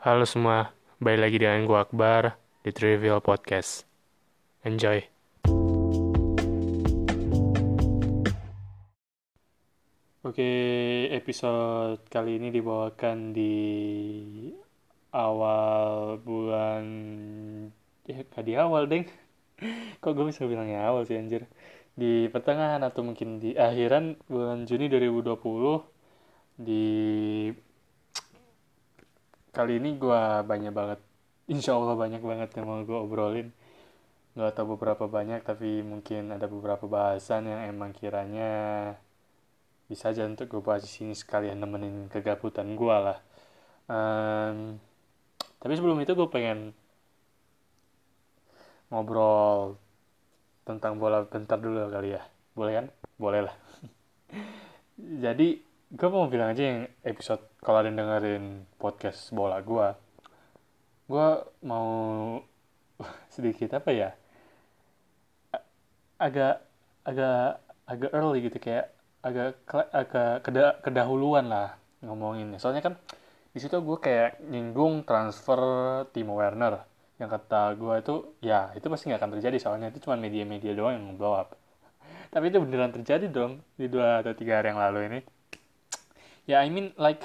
Halo semua, balik lagi dengan gue Akbar di Trivial Podcast. Enjoy. Oke, episode kali ini dibawakan di awal bulan... Ya, gak di awal, deng. Kok gue bisa bilangnya awal sih, anjir. Di pertengahan atau mungkin di akhiran bulan Juni 2020 di kali ini gue banyak banget insya Allah banyak banget yang mau gue obrolin. Gak tau beberapa banyak tapi mungkin ada beberapa bahasan yang emang kiranya bisa aja untuk gue bahas di sini sekalian nemenin kegabutan gue lah. Um, tapi sebelum itu gue pengen ngobrol tentang bola bentar dulu kali ya. Boleh kan? Boleh lah. Jadi gue mau bilang aja yang episode kalau ada dengerin podcast bola gue gue mau sedikit apa ya agak agak agak early gitu kayak agak agak keda, kedahuluan lah ngomongin soalnya kan di situ gue kayak nyinggung transfer Timo Werner. Yang kata gue itu ya itu pasti nggak akan terjadi soalnya itu cuma media-media doang yang blow up. Tapi itu beneran terjadi dong di dua atau tiga hari yang lalu ini ya I mean like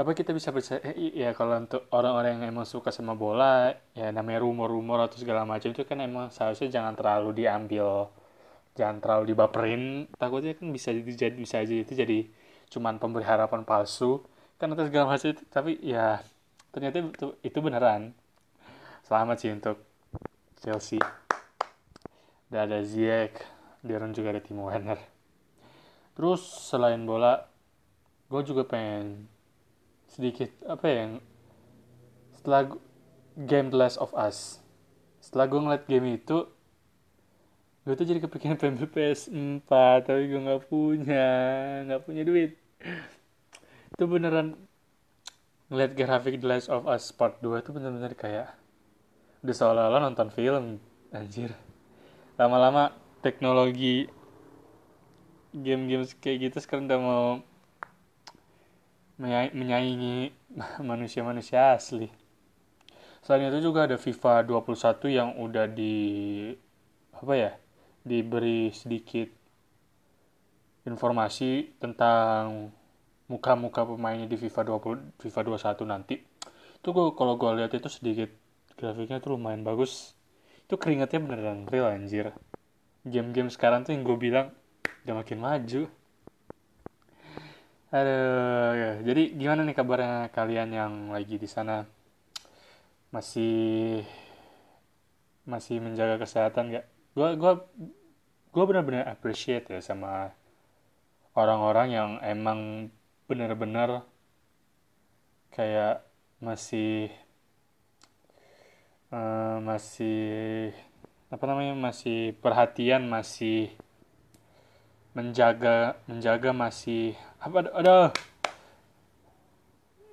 apa kita bisa percaya eh, ya kalau untuk orang-orang yang emang suka sama bola ya namanya rumor-rumor atau segala macam itu kan emang seharusnya jangan terlalu diambil jangan terlalu dibaperin. Takutnya kan bisa jadi bisa aja itu jadi cuman pemberi harapan palsu. Kan atas segala macam itu tapi ya ternyata itu, itu beneran. Selamat sih untuk Chelsea. Udah ada Ziyech Darren juga ada Timo Werner. Terus selain bola gue juga pengen sedikit apa ya setelah game The Last of Us. Setelah gue ngeliat game itu gue tuh jadi kepikiran pengen PS4 tapi gue nggak punya nggak punya duit. Itu beneran ngeliat grafik The Last of Us Part 2 itu bener-bener kayak udah seolah-olah nonton film anjir. Lama-lama teknologi game-game kayak gitu sekarang udah mau menyaingi manusia-manusia asli. Selain itu juga ada FIFA 21 yang udah di apa ya? diberi sedikit informasi tentang muka-muka pemainnya di FIFA 20 FIFA 21 nanti. Itu gue kalau gue lihat itu sedikit grafiknya tuh lumayan bagus. Itu keringatnya beneran real anjir. Game-game sekarang tuh yang gue bilang udah makin maju. Aduh, ya. Jadi gimana nih kabarnya kalian yang lagi di sana? Masih masih menjaga kesehatan gak? Gue gua gue benar-benar appreciate ya sama orang-orang yang emang benar-benar kayak masih uh, masih apa namanya masih perhatian masih menjaga menjaga masih apa ada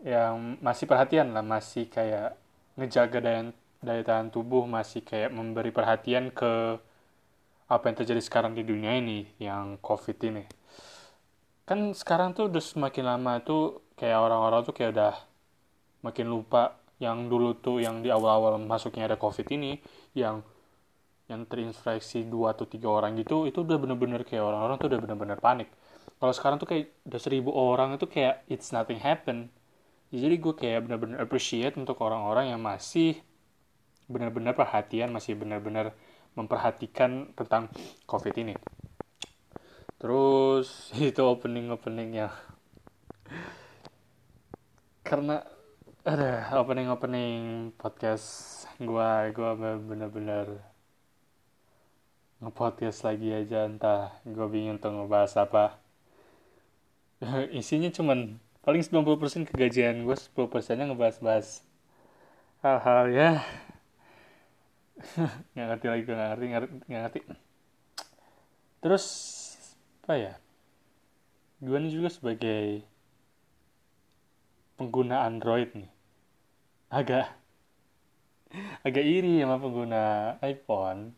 yang masih perhatian lah masih kayak ngejaga daya daya tahan tubuh masih kayak memberi perhatian ke apa yang terjadi sekarang di dunia ini yang covid ini. Kan sekarang tuh udah semakin lama tuh kayak orang-orang tuh kayak udah makin lupa yang dulu tuh yang di awal-awal masuknya ada covid ini yang yang terinfeksi dua atau tiga orang gitu itu udah bener-bener kayak orang-orang tuh udah bener-bener panik kalau sekarang tuh kayak udah seribu orang itu kayak it's nothing happen. Jadi gue kayak bener-bener appreciate untuk orang-orang yang masih bener-bener perhatian masih bener-bener memperhatikan tentang covid ini. Terus itu opening openingnya karena ada opening opening podcast gue gue bener-bener ngepodcast lagi aja entah gue bingung tuh ngebahas apa isinya cuman paling 90% kegajian gue 10% nya ngebahas-bahas hal-hal ya. Nggak ngerti lagi gue nggak ngerti nggak ngerti. Terus apa ya? Gue nih juga sebagai pengguna Android nih. Agak agak iri sama pengguna iPhone.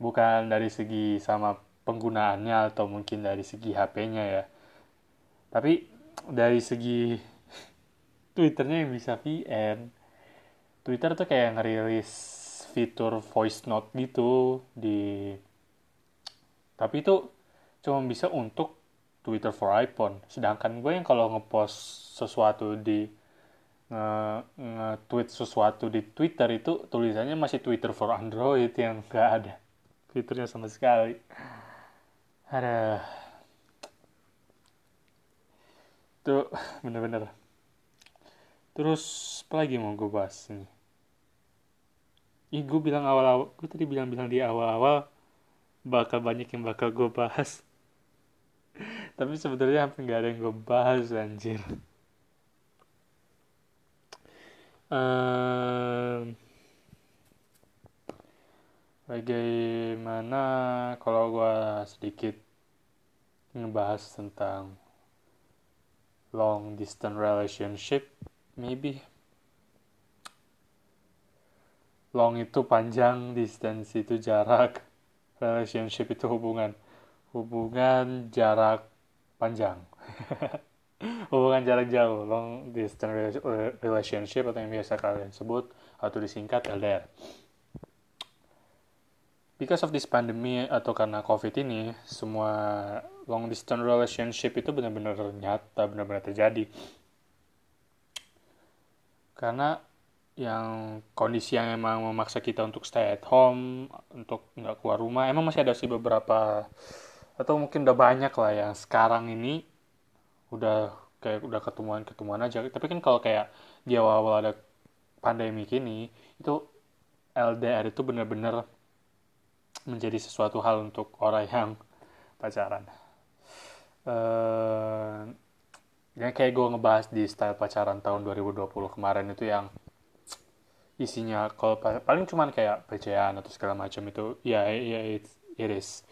Bukan dari segi sama penggunaannya atau mungkin dari segi HP-nya ya tapi dari segi Twitternya yang bisa VN Twitter tuh kayak ngerilis fitur voice note gitu di tapi itu cuma bisa untuk Twitter for iPhone. Sedangkan gue yang kalau ngepost sesuatu di nge-tweet sesuatu di Twitter itu tulisannya masih Twitter for Android yang gak ada fiturnya sama sekali. Ada tuh bener-bener terus apa lagi mau gue bahas ini Ih, gue bilang awal-awal, gue tadi bilang-bilang di awal-awal bakal banyak yang bakal gue bahas. Tapi sebetulnya hampir nggak ada yang gue bahas anjir. Um, bagaimana kalau gue sedikit ngebahas tentang long distance relationship, maybe long itu panjang, distance itu jarak, relationship itu hubungan. Hubungan jarak panjang. hubungan jarak jauh, long distance relationship atau yang biasa kalian sebut atau disingkat LDR. Because of this pandemic atau karena COVID ini, semua long distance relationship itu benar-benar nyata, benar-benar terjadi. Karena yang kondisi yang emang memaksa kita untuk stay at home, untuk nggak keluar rumah. Emang masih ada sih beberapa atau mungkin udah banyak lah yang sekarang ini udah kayak udah ketemuan-ketemuan aja. Tapi kan kalau kayak di awal-awal ada pandemi ini itu LDR itu bener-bener menjadi sesuatu hal untuk orang yang pacaran. Uh, ya kayak gue ngebahas di style pacaran tahun 2020 kemarin itu yang isinya kalau paling cuman kayak percayaan atau segala macam itu ya ya it, it is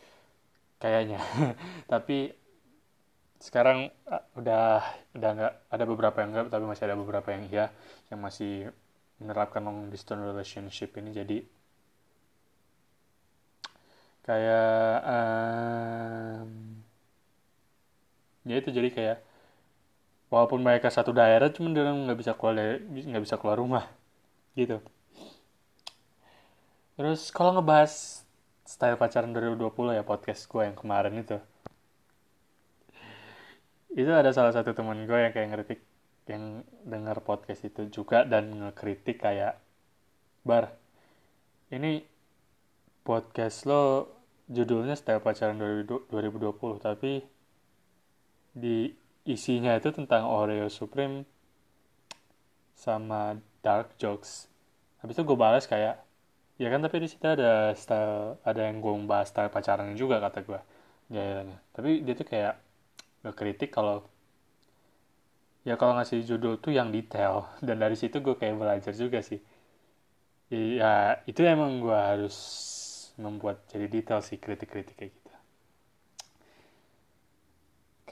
kayaknya. Tapi sekarang uh, udah udah nggak ada beberapa yang enggak tapi masih ada beberapa yang iya yang masih menerapkan long distance relationship ini. Jadi kayak um, ya itu jadi kayak walaupun mereka satu daerah cuman dia nggak bisa keluar nggak bisa keluar rumah gitu. Terus kalau ngebahas style pacaran 2020 ya podcast gue yang kemarin itu. Itu ada salah satu teman gue yang kayak ngeritik yang dengar podcast itu juga dan ngekritik kayak bar ini podcast lo judulnya style pacaran 2020 tapi di isinya itu tentang Oreo Supreme sama dark jokes. Habis itu gue balas kayak ya kan tapi di situ ada style ada yang gue bahas style pacaran juga kata gue jalannya tapi dia tuh kayak gak kritik kalau ya kalau ngasih judul tuh yang detail. Dan dari situ gue kayak belajar juga sih. Ya itu emang gue harus membuat jadi detail sih kritik-kritik kayak gitu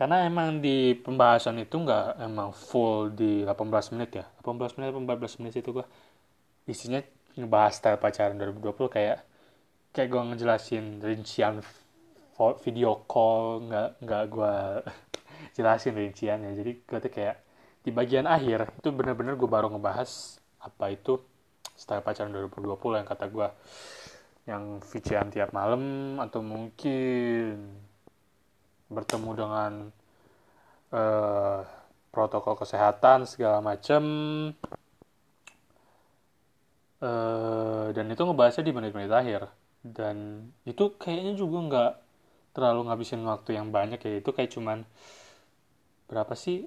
karena emang di pembahasan itu nggak emang full di 18 menit ya? 18 menit 14 menit itu gua isinya ngebahas style pacaran 2020 kayak kayak gue ngejelasin rincian video call nggak nggak gue jelasin rinciannya. Jadi gue tuh kayak di bagian akhir itu bener-bener gue baru ngebahas apa itu style pacaran 2020 yang kata gue yang vician tiap malam atau mungkin bertemu dengan uh, protokol kesehatan segala macam uh, dan itu ngebahasnya di menit-menit akhir. Dan itu kayaknya juga nggak terlalu ngabisin waktu yang banyak ya. Itu kayak cuman berapa sih?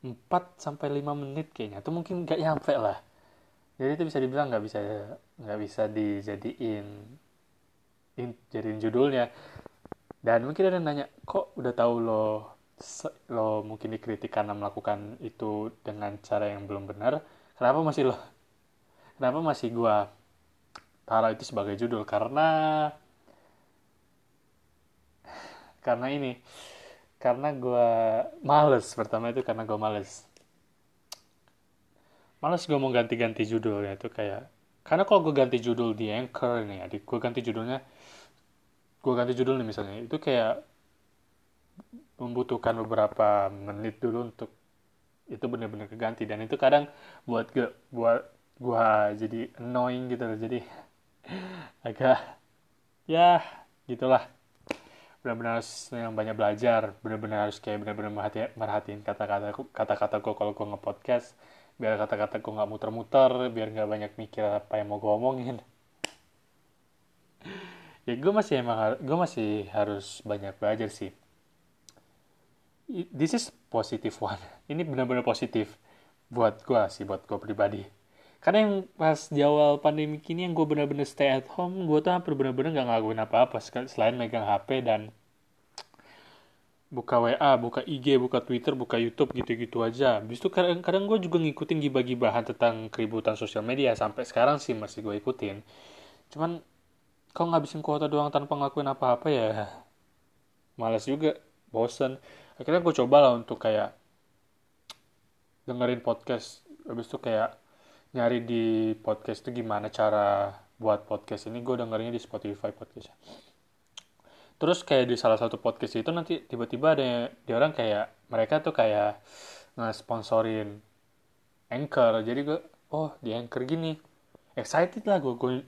4 sampai 5 menit kayaknya. Atau mungkin nggak nyampe lah. Jadi itu bisa dibilang nggak bisa nggak bisa dijadiin in, jadiin judulnya dan mungkin ada yang nanya kok udah tahu lo lo mungkin dikritik karena melakukan itu dengan cara yang belum benar? Kenapa masih lo kenapa masih gua taruh itu sebagai judul? Karena karena ini karena gue males. Pertama itu karena gue males. Males gue mau ganti-ganti judulnya itu kayak karena kalau gue ganti judul di anchor nih ya gue ganti judulnya gue ganti judul nih misalnya. Itu kayak membutuhkan beberapa menit dulu untuk itu bener-bener keganti. Dan itu kadang buat gue buat gua jadi annoying gitu loh. Jadi agak ya gitulah. Benar-benar harus yang banyak belajar. Benar-benar harus kayak benar-benar merhatiin, merhatiin kata-kata kata-kata gue kalau gue nge-podcast. Biar kata-kata gue nggak muter-muter biar nggak banyak mikir apa yang mau gue omongin ya gue masih emang gue masih harus banyak belajar sih this is positive one ini benar-benar positif buat gue sih buat gue pribadi karena yang pas di awal pandemi ini yang gue bener-bener stay at home gue tuh hampir bener-bener gak ngelakuin apa-apa selain megang HP dan buka WA, buka IG, buka Twitter, buka YouTube gitu-gitu aja. Habis itu kadang-kadang gue juga ngikutin gibah-gibahan tentang keributan sosial media. Sampai sekarang sih masih gue ikutin. Cuman kalau ngabisin kuota doang tanpa ngelakuin apa-apa ya males juga, bosen. Akhirnya gue coba lah untuk kayak dengerin podcast. Habis itu kayak nyari di podcast itu gimana cara buat podcast ini gue dengernya di Spotify podcast terus kayak di salah satu podcast itu nanti tiba-tiba ada di orang kayak mereka tuh kayak nge-sponsorin Anchor jadi gue oh di Anchor gini excited lah gue gue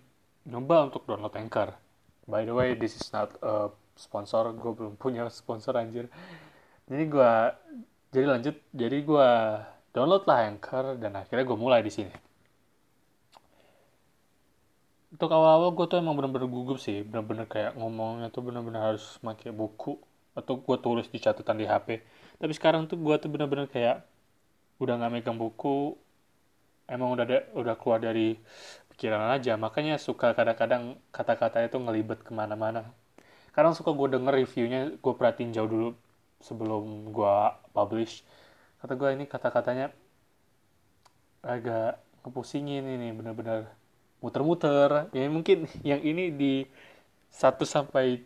nyoba untuk download Anchor. By the way this is not a sponsor. Gue belum punya sponsor anjir. Jadi gue jadi lanjut. Jadi gue download lah Anchor dan akhirnya gue mulai di sini. Untuk awal-awal gue tuh emang bener-bener gugup sih. Bener-bener kayak ngomongnya tuh bener-bener harus pakai buku atau gue tulis di catatan di HP tapi sekarang tuh gue tuh bener-bener kayak udah nggak megang buku. Emang udah udah keluar dari pikiran aja. Makanya suka kadang-kadang kata-katanya tuh ngelibet ke mana-mana. Kadang suka gue denger reviewnya gue perhatiin jauh dulu sebelum gue publish. Kata gue ini kata-katanya agak ngepusingin ini bener-bener muter-muter. Ya mungkin yang ini di 1 sampai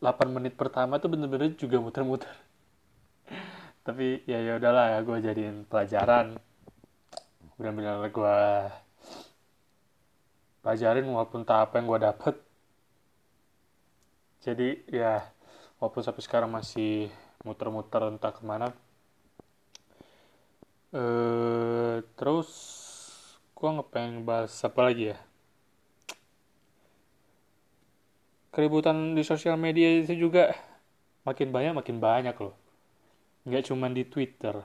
8 menit pertama tuh bener-bener juga muter-muter. Tapi ya ya udahlah ya gue jadiin pelajaran. Benar-benar gue pelajarin walaupun tak apa yang gue dapet. Jadi ya walaupun sampai sekarang masih muter-muter entah ke mana. Eh terus gue ngepengen bahas apa lagi ya? Keributan di sosial media itu juga makin banyak makin banyak loh. Nggak cuma di Twitter.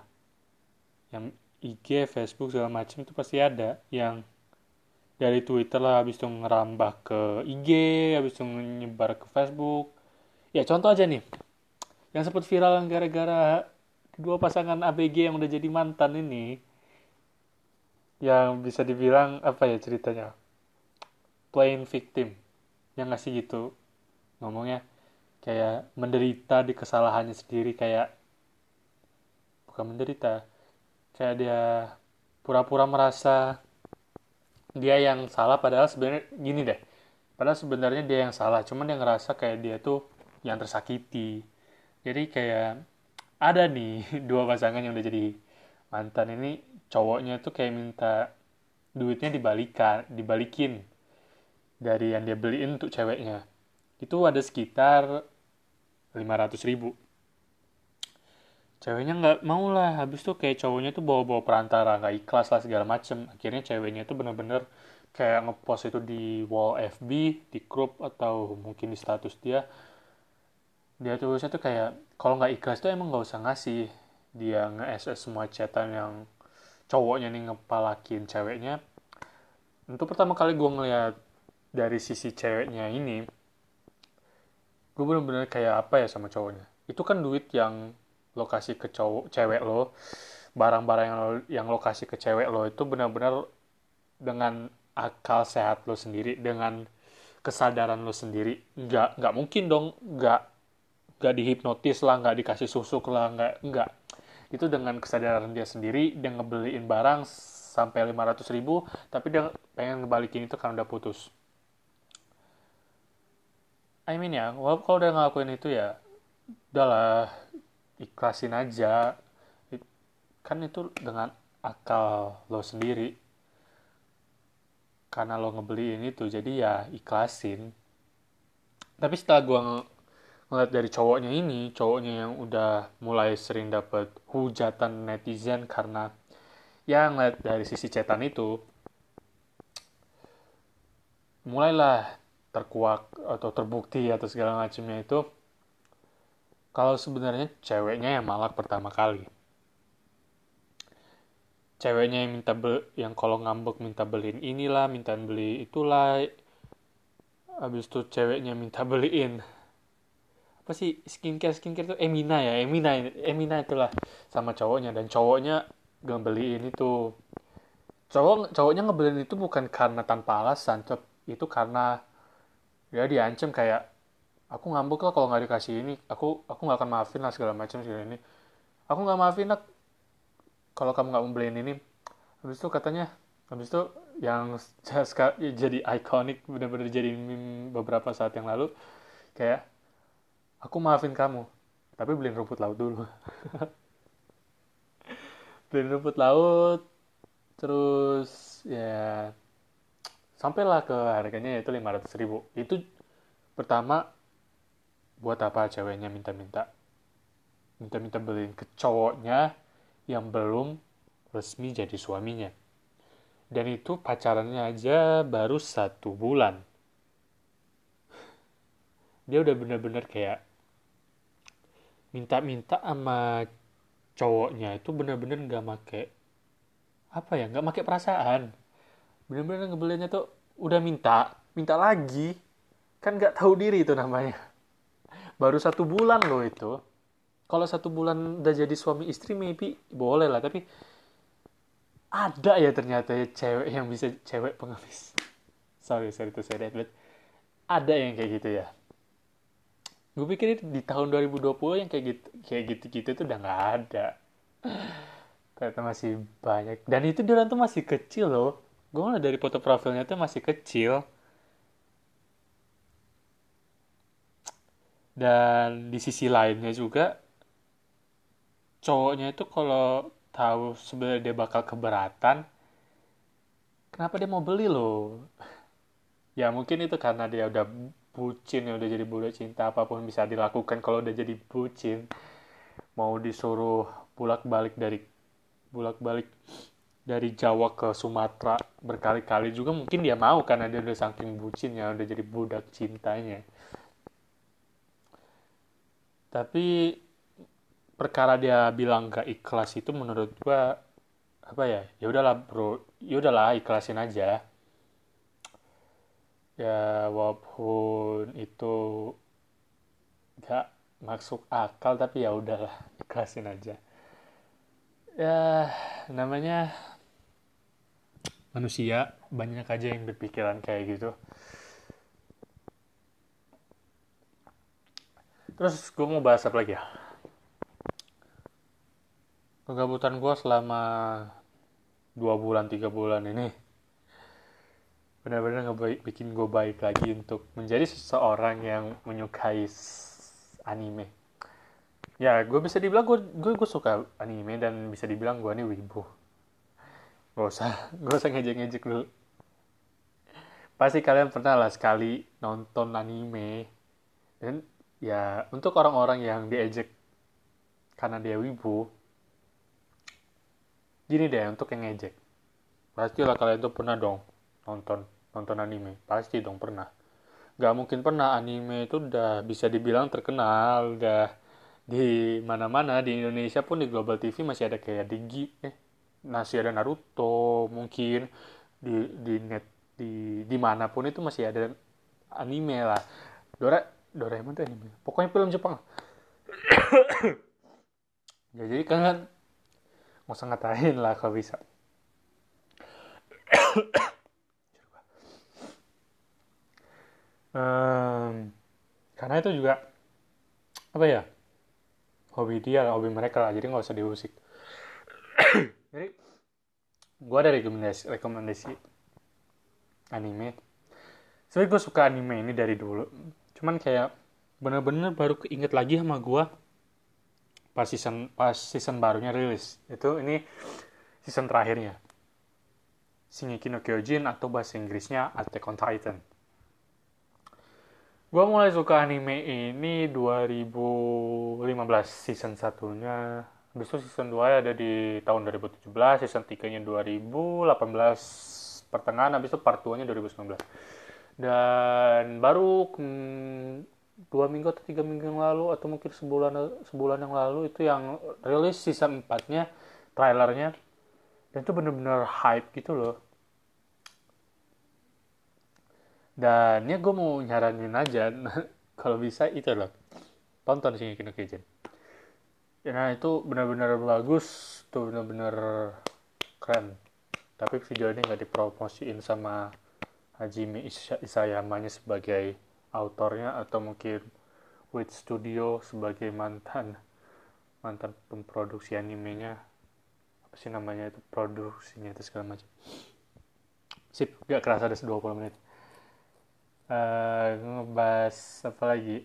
Yang IG, Facebook segala macam itu pasti ada yang dari Twitter lah habis itu ngerambah ke IG, habis itu nyebar ke Facebook. Ya contoh aja nih, yang sempat viral gara-gara kedua pasangan ABG yang udah jadi mantan ini, yang bisa dibilang apa ya ceritanya plain victim yang ngasih gitu ngomongnya kayak menderita di kesalahannya sendiri kayak bukan menderita kayak dia pura-pura merasa dia yang salah padahal sebenarnya gini deh. Padahal sebenarnya dia yang salah cuman dia ngerasa kayak dia tuh yang tersakiti. Jadi kayak ada nih dua pasangan yang udah jadi mantan ini cowoknya tuh kayak minta duitnya dibalikan dibalikin dari yang dia beliin untuk ceweknya. Itu ada sekitar 500 ribu ceweknya nggak mau lah. Habis tuh kayak cowoknya tuh bawa-bawa perantara nggak ikhlas lah segala macem. Akhirnya ceweknya tuh bener-bener kayak ngepost itu di wall FB di grup atau mungkin di status dia. Dia tulisnya tuh kayak kalau nggak ikhlas tuh emang nggak usah ngasih. Dia nge-SS semua chatan yang cowoknya nih ngepalakin ceweknya. Untuk pertama kali gue ngeliat dari sisi ceweknya ini gue bener-bener kayak apa ya sama cowoknya? Itu kan duit yang lokasi ke cowok cewek lo barang-barang yang yang lokasi ke cewek lo itu benar-benar dengan akal sehat lo sendiri dengan kesadaran lo sendiri. Nggak nggak mungkin dong nggak nggak dihipnotis lah nggak dikasih susuk lah nggak nggak. Itu dengan kesadaran dia sendiri dia ngebeliin barang sampai 500 ribu tapi dia pengen ngebalikin itu karena udah putus. I mean ya kalau udah ngelakuin itu ya udahlah ikhlasin aja. Kan itu dengan akal lo sendiri. Karena lo ngebeliin itu jadi ya ikhlasin. Tapi setelah gue ng ngeliat dari cowoknya ini cowoknya yang udah mulai sering dapet hujatan netizen karena ya ngeliat dari sisi cetan itu mulailah terkuak atau terbukti atau segala macamnya itu kalau sebenarnya ceweknya yang malak pertama kali. Ceweknya yang minta bel yang kalau ngambek minta beliin inilah minta beli itulah. Habis itu ceweknya minta beliin apa sih skincare skincare tuh Emina ya Emina Emina itulah. Sama cowoknya dan cowoknya gak beliin itu. Cowok cowoknya ngebeliin itu bukan karena tanpa alasan itu karena ya diancam kayak aku ngambek lah kalau nggak dikasih ini. Aku aku nggak akan maafin lah segala macam segala ini. Aku nggak maafin lah kalau kamu nggak membeliin ini. Habis itu katanya habis itu yang jadi ikonik benar-benar jadi meme beberapa saat yang lalu kayak aku maafin kamu tapi beliin rumput laut dulu. Beliin rumput laut terus ya sampailah ke harganya yaitu 500 ribu. Itu pertama buat apa ceweknya minta-minta minta-minta beliin ke cowoknya yang belum resmi jadi suaminya. Dan itu pacarannya aja baru satu bulan. Dia udah bener-bener kayak minta-minta sama cowoknya itu bener-bener gak make apa ya gak make perasaan bener-bener ngebelinnya tuh udah minta minta lagi kan gak tahu diri itu namanya baru satu bulan loh itu. Kalau satu bulan udah jadi suami istri maybe boleh lah tapi ada ya ternyata ya cewek yang bisa cewek pengemis. Sorry sorry to say that but ada yang kayak gitu ya. Gue pikir di tahun 2020 yang kayak gitu kayak gitu gitu tuh udah nggak ada. Ternyata masih banyak. Dan itu dia tuh masih kecil loh. Gue ngeliat dari foto profilnya tuh masih kecil dan di sisi lainnya juga cowoknya itu kalau tahu sebenarnya dia bakal keberatan kenapa dia mau beli loh? Ya mungkin itu karena dia udah bucin ya udah jadi budak cinta apa pun bisa dilakukan. Kalau udah jadi bucin mau disuruh bulak-balik dari bulak-balik dari Jawa ke Sumatera berkali-kali juga mungkin dia mau karena dia udah saking bucin ya udah jadi budak cintanya tapi perkara dia bilang gak ikhlas itu menurut gua apa ya ya udahlah bro ya udahlah ikhlasin aja. Ya walaupun itu gak masuk akal tapi ya udahlah ikhlasin aja. Ya namanya manusia banyak aja yang berpikiran kayak gitu terus gue mau bahas apa lagi ya? Kegabutan gue selama dua bulan tiga bulan ini benar-benar bikin gue baik lagi untuk menjadi seseorang yang menyukai anime. Ya gue bisa dibilang gue gue suka anime dan bisa dibilang gue ini wibu. Gak usah gak usah ngejek-ngejek dulu. Pasti kalian pernah lah sekali nonton anime. Dan ya untuk orang-orang yang diejek karena dia wibu Gini deh, untuk yang ngejek. Pastilah kalian tuh pernah dong nonton nonton anime. Pasti dong pernah. Gak mungkin pernah anime itu udah bisa dibilang terkenal, udah di mana-mana di Indonesia pun di Global TV masih ada kayak Digi, eh masih ada Naruto, mungkin di di net di di mana pun itu masih ada anime lah. Dora Doraemon tuh anime. Pokoknya film Jepang. ya, jadi kalian mau usah ngatain lah kalau bisa um, karena itu juga apa ya hobi dia hobi mereka lah jadi nggak usah diusik jadi gue ada rekomendasi rekomendasi anime sebenarnya gue suka anime ini dari dulu cuman kayak bener-bener baru keinget lagi sama gue pas season pas season barunya rilis. Itu ini season terakhirnya. Shingeki no Kyojin atau bahasa Inggrisnya Attack on Titan. Gue mulai suka anime ini 2015 season satunya. Habis itu season 2 ada di tahun 2017 season 3 nya 2018 pertengahan habis itu part 2 nya 2019 dan baru hmm, dua minggu atau tiga minggu yang lalu atau mungkin sebulan sebulan yang lalu itu yang rilis season 4 nya trailernya. Dan itu bener-bener hype gitu loh. Dan ya gue mau nyaranin aja kalau bisa itu loh. Tonton sih Kino Kijen nah itu benar-benar bagus tuh benar-benar keren. Tapi video ini nggak dipromosiin sama Hajime Isayamanya sebagai autornya atau mungkin Wit Studio sebagai mantan mantan pemproduksi animenya. Apa sih namanya itu? Produksinya itu segala macam. Sip gak kerasa ada 20 menit. Uh, ngebahas apa lagi?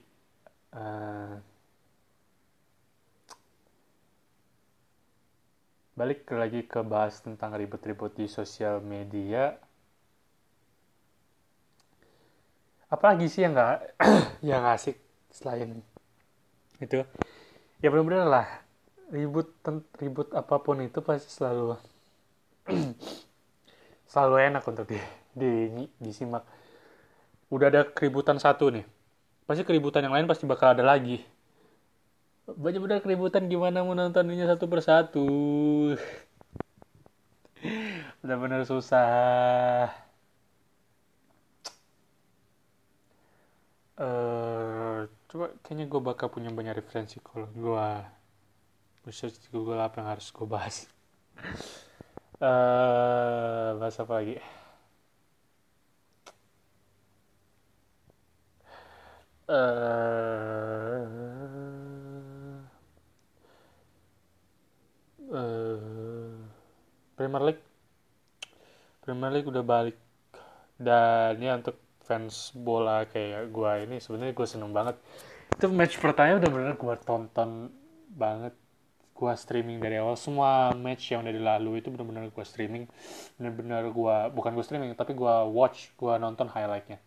Uh, balik lagi ke bahas tentang ribut-ribut di sosial media apalagi sih yang nggak yang asik selain itu? Ya benar-benar lah. Ribut ribut apa pun itu pasti selalu selalu enak untuk di, di disimak. Udah ada keributan satu nih. Pasti keributan yang lain pasti bakal ada lagi. Banyak benar keributan gimana mau nontoninnya satu persatu? Benar-benar susah uh, coba kayaknya gue bakal punya banyak referensi kalau gue research di Google apa yang harus gue bahas. Uh, bahas apa lagi? Uh, uh, Premier League. Premier League udah balik. Dan ya untuk fans bola kayak gue ini sebenarnya gue seneng banget. Itu match pertama udah bener gue tonton banget. Gue streaming dari awal semua match yang udah dilalu itu bener-bener gue streaming. Bener-bener gue bukan gue streaming tapi gue watch gue nonton highlightnya.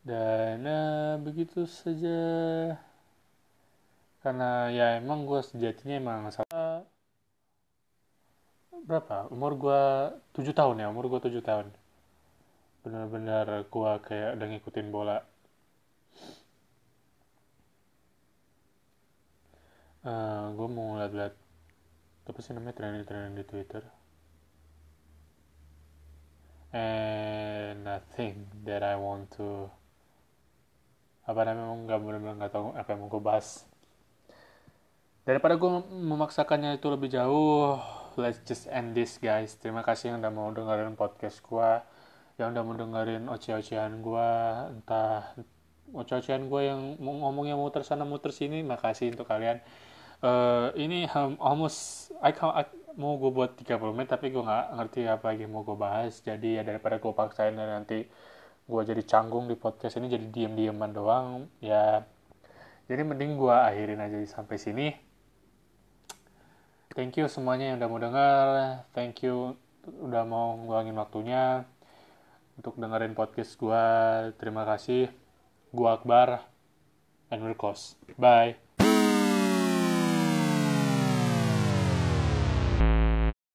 Dan uh, begitu saja. Karena ya emang gue sejatinya emang salah. Berapa? Umur gue tujuh tahun ya umur gue tujuh tahun benar-benar gue kayak udah ngikutin bola. Uh, eh, gue mau ngeliat-liat apa sih namanya trending-trending di Twitter? And nothing that I want to apa namanya nggak benar-benar nggak tahu apa yang mau gue bahas. Daripada gue memaksakannya itu lebih jauh let's just end this guys. Terima kasih yang udah mau dengerin podcast gue yang udah mendengarin oceh-ocehan gue entah oceh-ocehan gue yang ngomongnya muter sana muter sini makasih untuk kalian. Uh, ini um, almost I, I mau gue buat 30 menit tapi gue nggak ngerti apa lagi mau gue bahas. Jadi ya daripada gue paksain dan nanti gue jadi canggung di podcast ini jadi diem-dieman doang ya. Jadi mending gue akhirin aja sampai sini. Thank you semuanya yang udah mau denger. Thank you udah mau ngeluangin waktunya untuk dengerin podcast gue. Terima kasih. Gue Akbar. And we're close. Bye.